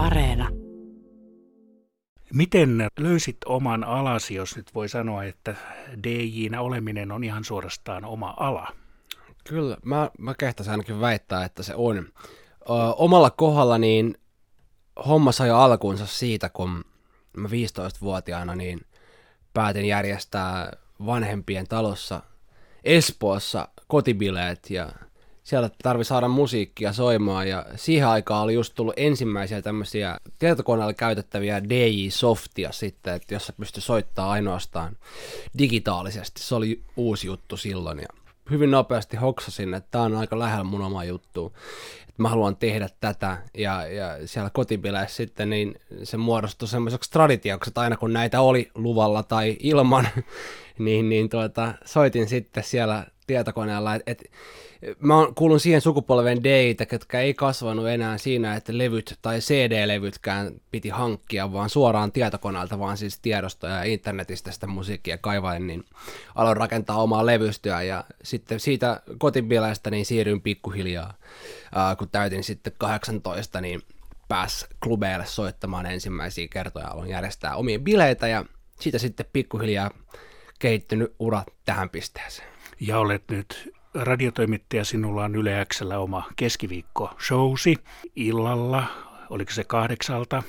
Areena. Miten löysit oman alasi, jos nyt voi sanoa, että DJ-nä oleminen on ihan suorastaan oma ala? Kyllä, mä, mä kehtäisin ainakin väittää, että se on. Ö, omalla kohdalla niin homma sai alkuunsa siitä, kun mä 15-vuotiaana niin päätin järjestää vanhempien talossa Espoossa kotibileet ja siellä tarvi saada musiikkia soimaan ja siihen aikaan oli just tullut ensimmäisiä tämmöisiä tietokoneella käytettäviä DJ-softia sitten, että jossa pystyi soittaa ainoastaan digitaalisesti. Se oli uusi juttu silloin ja hyvin nopeasti hoksasin, että tämä on aika lähellä mun oma juttu, että mä haluan tehdä tätä ja, ja siellä kotibileissä sitten niin se muodostui semmoiseksi traditioksi, että aina kun näitä oli luvalla tai ilman, niin, niin tuota, soitin sitten siellä tietokoneella, että et, mä kuulun siihen sukupolven deitä, jotka ei kasvanut enää siinä, että levyt tai CD-levytkään piti hankkia, vaan suoraan tietokoneelta, vaan siis tiedosto ja internetistä sitä musiikkia kaivain, niin aloin rakentaa omaa levystöä ja sitten siitä kotibileistä niin siirryin pikkuhiljaa, ää, kun täytin sitten 18, niin pääs klubeille soittamaan ensimmäisiä kertoja, aloin järjestää omia bileitä ja siitä sitten pikkuhiljaa kehittynyt ura tähän pisteeseen. Ja olet nyt radiotoimittaja, sinulla on Yle Xllä oma keskiviikko showsi illalla, oliko se kahdeksalta?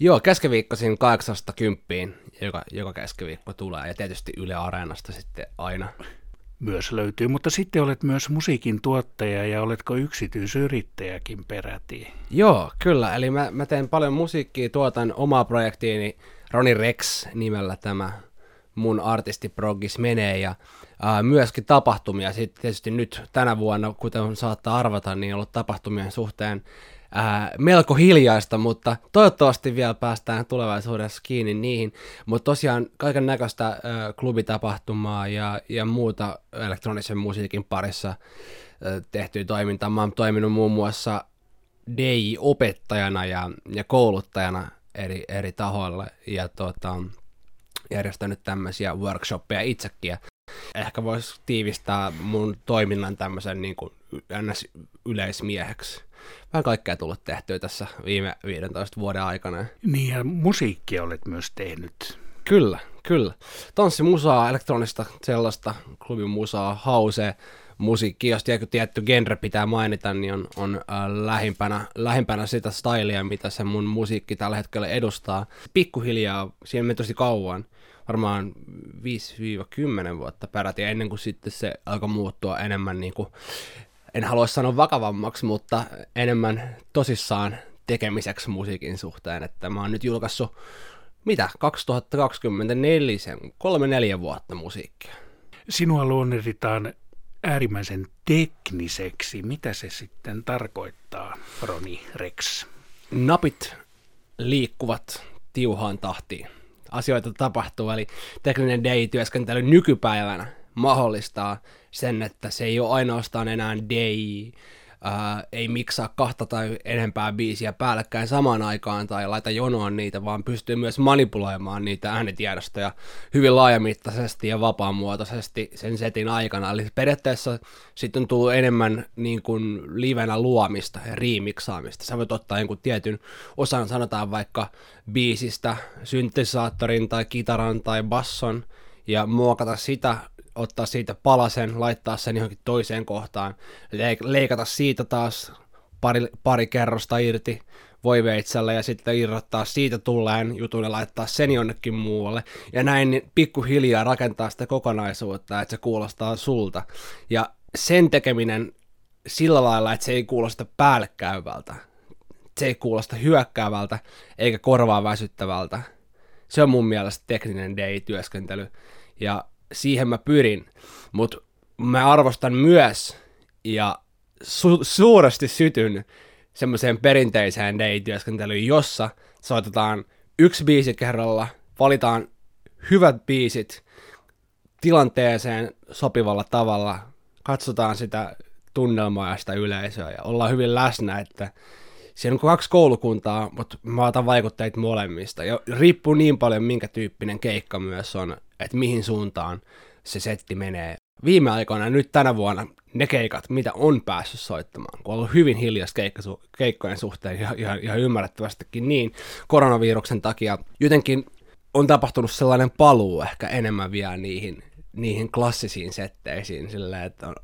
Joo, keskiviikkoisin kahdeksasta kymppiin, joka, joka keskiviikko tulee, ja tietysti Yle Areenasta sitten aina. Myös löytyy, mutta sitten olet myös musiikin tuottaja ja oletko yksityisyrittäjäkin peräti? Joo, kyllä, eli mä, mä teen paljon musiikkia, tuotan omaa projektiini Roni Rex nimellä tämä mun artistiprogis menee ja ää, myöskin tapahtumia. Sitten tietysti nyt tänä vuonna, kuten saattaa arvata, niin ollut tapahtumien suhteen ää, melko hiljaista, mutta toivottavasti vielä päästään tulevaisuudessa kiinni niihin. Mutta tosiaan kaiken näköistä klubitapahtumaa ja, ja muuta elektronisen musiikin parissa tehtyä toimintaa. Mä oon toiminut muun muassa DJ-opettajana ja, ja kouluttajana eri, eri tahoille. Ja tota, järjestänyt tämmöisiä workshoppeja itsekin. Ehkä voisi tiivistää mun toiminnan tämmöisen niin kuin yleismieheksi. Vähän kaikkea tullut tehtyä tässä viime 15 vuoden aikana. Niin ja musiikkia olet myös tehnyt. Kyllä, kyllä. Tanssimusaa, elektronista sellaista, klubin musaa, hausee, musiikki, jos tietty, tietty genre pitää mainita, niin on, on äh, lähimpänä, lähimpänä sitä stylia, mitä se mun musiikki tällä hetkellä edustaa. Pikkuhiljaa, siinä meni tosi kauan, varmaan 5-10 vuotta peräti ennen kuin sitten se alkoi muuttua enemmän niin kuin, en halua sanoa vakavammaksi, mutta enemmän tosissaan tekemiseksi musiikin suhteen, että mä oon nyt julkaissut mitä, 2024, kolme-neljä vuotta musiikkia. Sinua luonnehditaan äärimmäisen tekniseksi. Mitä se sitten tarkoittaa, Roni Rex? Napit liikkuvat tiuhaan tahtiin asioita tapahtuu, eli tekninen DI-työskentely nykypäivänä mahdollistaa sen, että se ei ole ainoastaan enää DI, ää, ei miksaa kahta tai enempää biisiä päällekkäin samaan aikaan tai laita jonoon niitä, vaan pystyy myös manipuloimaan niitä äänitiedostoja hyvin laajamittaisesti ja vapaamuotoisesti sen setin aikana. Eli periaatteessa sitten on tullut enemmän niin kuin livenä luomista ja riimiksaamista. Sä voit ottaa jonkun tietyn osan, sanotaan vaikka biisistä, syntesaattorin tai kitaran tai basson, ja muokata sitä ottaa siitä palasen, laittaa sen johonkin toiseen kohtaan, leikata siitä taas pari, pari kerrosta irti voiveitsellä ja sitten irrottaa siitä tulleen jutun ja laittaa sen jonnekin muualle. Ja näin niin pikkuhiljaa rakentaa sitä kokonaisuutta, että se kuulostaa sulta. Ja sen tekeminen sillä lailla, että se ei kuulosta päällekkäyvältä, se ei kuulosta hyökkäävältä eikä korvaa väsyttävältä. Se on mun mielestä tekninen day-työskentely. Ja siihen mä pyrin, mutta mä arvostan myös ja su- suuresti sytyn semmoiseen perinteiseen day-työskentelyyn, jossa soitetaan yksi biisi kerralla, valitaan hyvät biisit tilanteeseen sopivalla tavalla, katsotaan sitä tunnelmaa ja sitä yleisöä ja ollaan hyvin läsnä, että siellä on kaksi koulukuntaa, mutta mä otan vaikutteet molemmista. Ja riippuu niin paljon, minkä tyyppinen keikka myös on, että mihin suuntaan se setti menee. viime aikoina, nyt tänä vuonna, ne keikat, mitä on päässyt soittamaan, kun on ollut hyvin hiljaista keikkojen suhteen, ja ihan, ihan ymmärrettävästikin niin, koronaviruksen takia, jotenkin on tapahtunut sellainen paluu ehkä enemmän vielä niihin, niihin klassisiin setteisiin, sillä että on,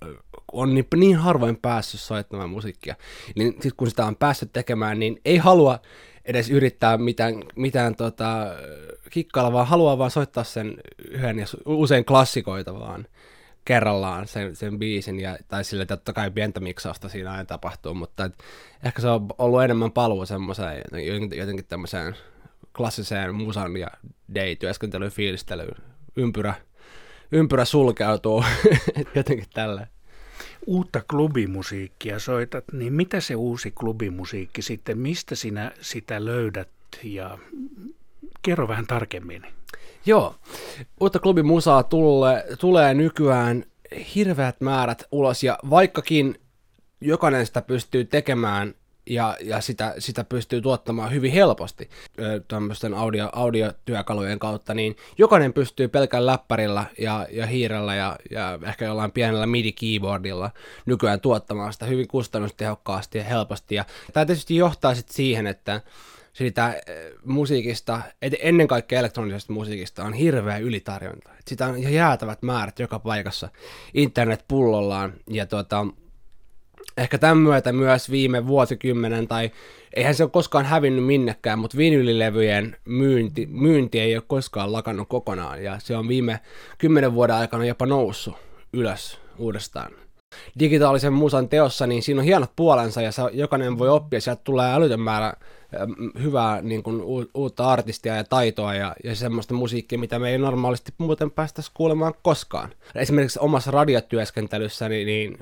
on niin, niin harvoin päässyt soittamaan musiikkia, niin sitten kun sitä on päässyt tekemään, niin ei halua edes yrittää mitään, mitään tota, kikkailla, vaan haluaa vaan soittaa sen yhden ja usein klassikoita vaan kerrallaan sen, sen biisin, ja, tai sille totta kai pientä miksausta siinä aina tapahtuu, mutta et, ehkä se on ollut enemmän paluu semmoiseen jotenkin, jotenkin tämmöiseen klassiseen musan ja day-työskentelyyn, fiilistelyyn, ympyrä, ympyrä sulkeutuu, jotenkin tällä. Uutta klubimusiikkia soitat, niin mitä se uusi klubimusiikki sitten, mistä sinä sitä löydät ja kerro vähän tarkemmin. Joo, uutta klubimusaa tulee, tulee nykyään hirveät määrät ulos ja vaikkakin jokainen sitä pystyy tekemään ja, ja sitä, sitä pystyy tuottamaan hyvin helposti tämmöisten audio, audiotyökalujen kautta, niin jokainen pystyy pelkän läppärillä ja, ja hiirellä ja, ja ehkä jollain pienellä MIDI-keyboardilla nykyään tuottamaan sitä hyvin kustannustehokkaasti ja helposti. Ja tämä tietysti johtaa sitten siihen, että siitä musiikista, ennen kaikkea elektronisesta musiikista, on hirveä ylitarjonta. Sitä on jäätävät määrät joka paikassa internet pullollaan, ja tuota, ehkä tämän myötä myös viime vuosikymmenen, tai eihän se ole koskaan hävinnyt minnekään, mutta vinylilevyjen myynti, myynti ei ole koskaan lakannut kokonaan, ja se on viime kymmenen vuoden aikana jopa noussut ylös uudestaan. Digitaalisen musan teossa, niin siinä on hienot puolensa, ja jokainen voi oppia, sieltä tulee älytön määrä hyvää niin kuin, uutta artistia ja taitoa ja, ja semmoista musiikkia, mitä me ei normaalisti muuten päästä kuulemaan koskaan. Esimerkiksi omassa radiotyöskentelyssäni niin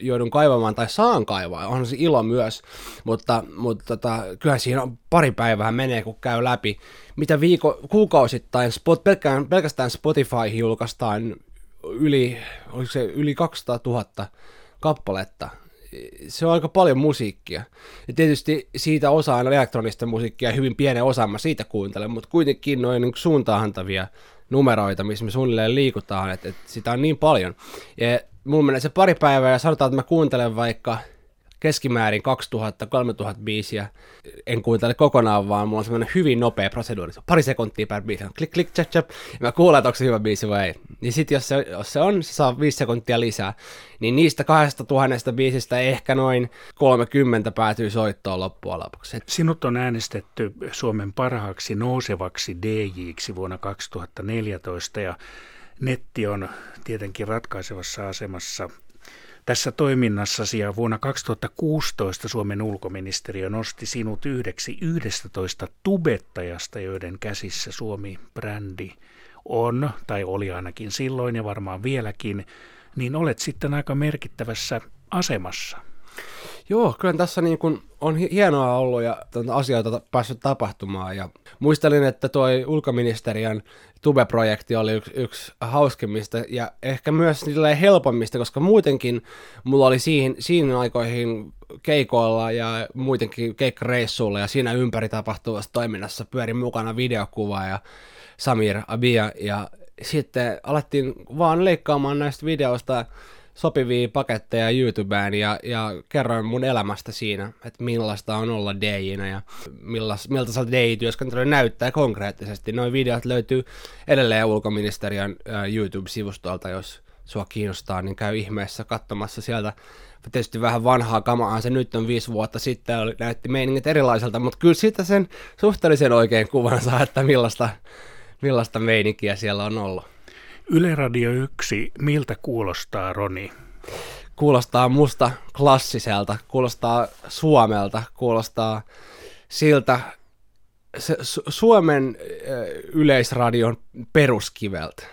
joudun kaivamaan tai saan kaivaa, on se ilo myös, mutta, mutta tota, kyllä siinä on pari päivää menee, kun käy läpi, mitä viiko, kuukausittain spot, pelkästään Spotify julkaistaan yli, oliko se yli 200 000 kappaletta se on aika paljon musiikkia. Ja tietysti siitä osa on elektronista musiikkia, hyvin pienen osan mä siitä kuuntelen, mutta kuitenkin noin niin suuntaantavia numeroita, missä me suunnilleen liikutaan, että, että sitä on niin paljon. Ja mulla menee se pari päivää ja sanotaan, että mä kuuntelen vaikka keskimäärin 2000-3000 biisiä. En kuuntele kokonaan, vaan mulla on semmoinen hyvin nopea proseduuri. Pari sekuntia per biisi. Klik, klik, chap, chap. Ja mä kuulen, että onko se hyvä biisi vai ei. Niin sit jos se, jos se on, se saa 5 sekuntia lisää. Niin niistä 2000 biisistä ehkä noin 30 päätyy soittoon loppujen lopuksi. Sinut on äänestetty Suomen parhaaksi nousevaksi DJiksi vuonna 2014 ja netti on tietenkin ratkaisevassa asemassa tässä toiminnassasi ja vuonna 2016 Suomen ulkoministeriö nosti sinut yhdeksi 11 tubettajasta, joiden käsissä Suomi-brändi on, tai oli ainakin silloin ja varmaan vieläkin, niin olet sitten aika merkittävässä asemassa. Joo, kyllä tässä niin kuin on hienoa ollut ja tuota asioita päässyt tapahtumaan. Ja muistelin, että tuo ulkoministeriön Tube-projekti oli yksi, yksi hauskimmista ja ehkä myös helpommista, koska muutenkin mulla oli siihen, siinä aikoihin keikoilla ja muutenkin keikkareissuilla ja siinä ympäri tapahtuvassa toiminnassa pyörin mukana videokuva ja Samir Abia ja sitten alettiin vaan leikkaamaan näistä videoista sopivia paketteja YouTubeen ja, ja kerroin mun elämästä siinä, että millaista on olla DJinä ja millas, miltä se DJ-työskentely näyttää konkreettisesti. Noin videot löytyy edelleen ulkoministeriön YouTube-sivustolta, jos sua kiinnostaa, niin käy ihmeessä katsomassa sieltä. Tietysti vähän vanhaa kamaa se nyt on viisi vuotta sitten, oli, näytti meiningit erilaiselta, mutta kyllä siitä sen suhteellisen oikein kuvan saa, että millaista, millaista meininkiä siellä on ollut. Yle Radio 1, miltä kuulostaa Roni? Kuulostaa musta klassiselta, kuulostaa Suomelta, kuulostaa siltä Suomen yleisradion peruskiveltä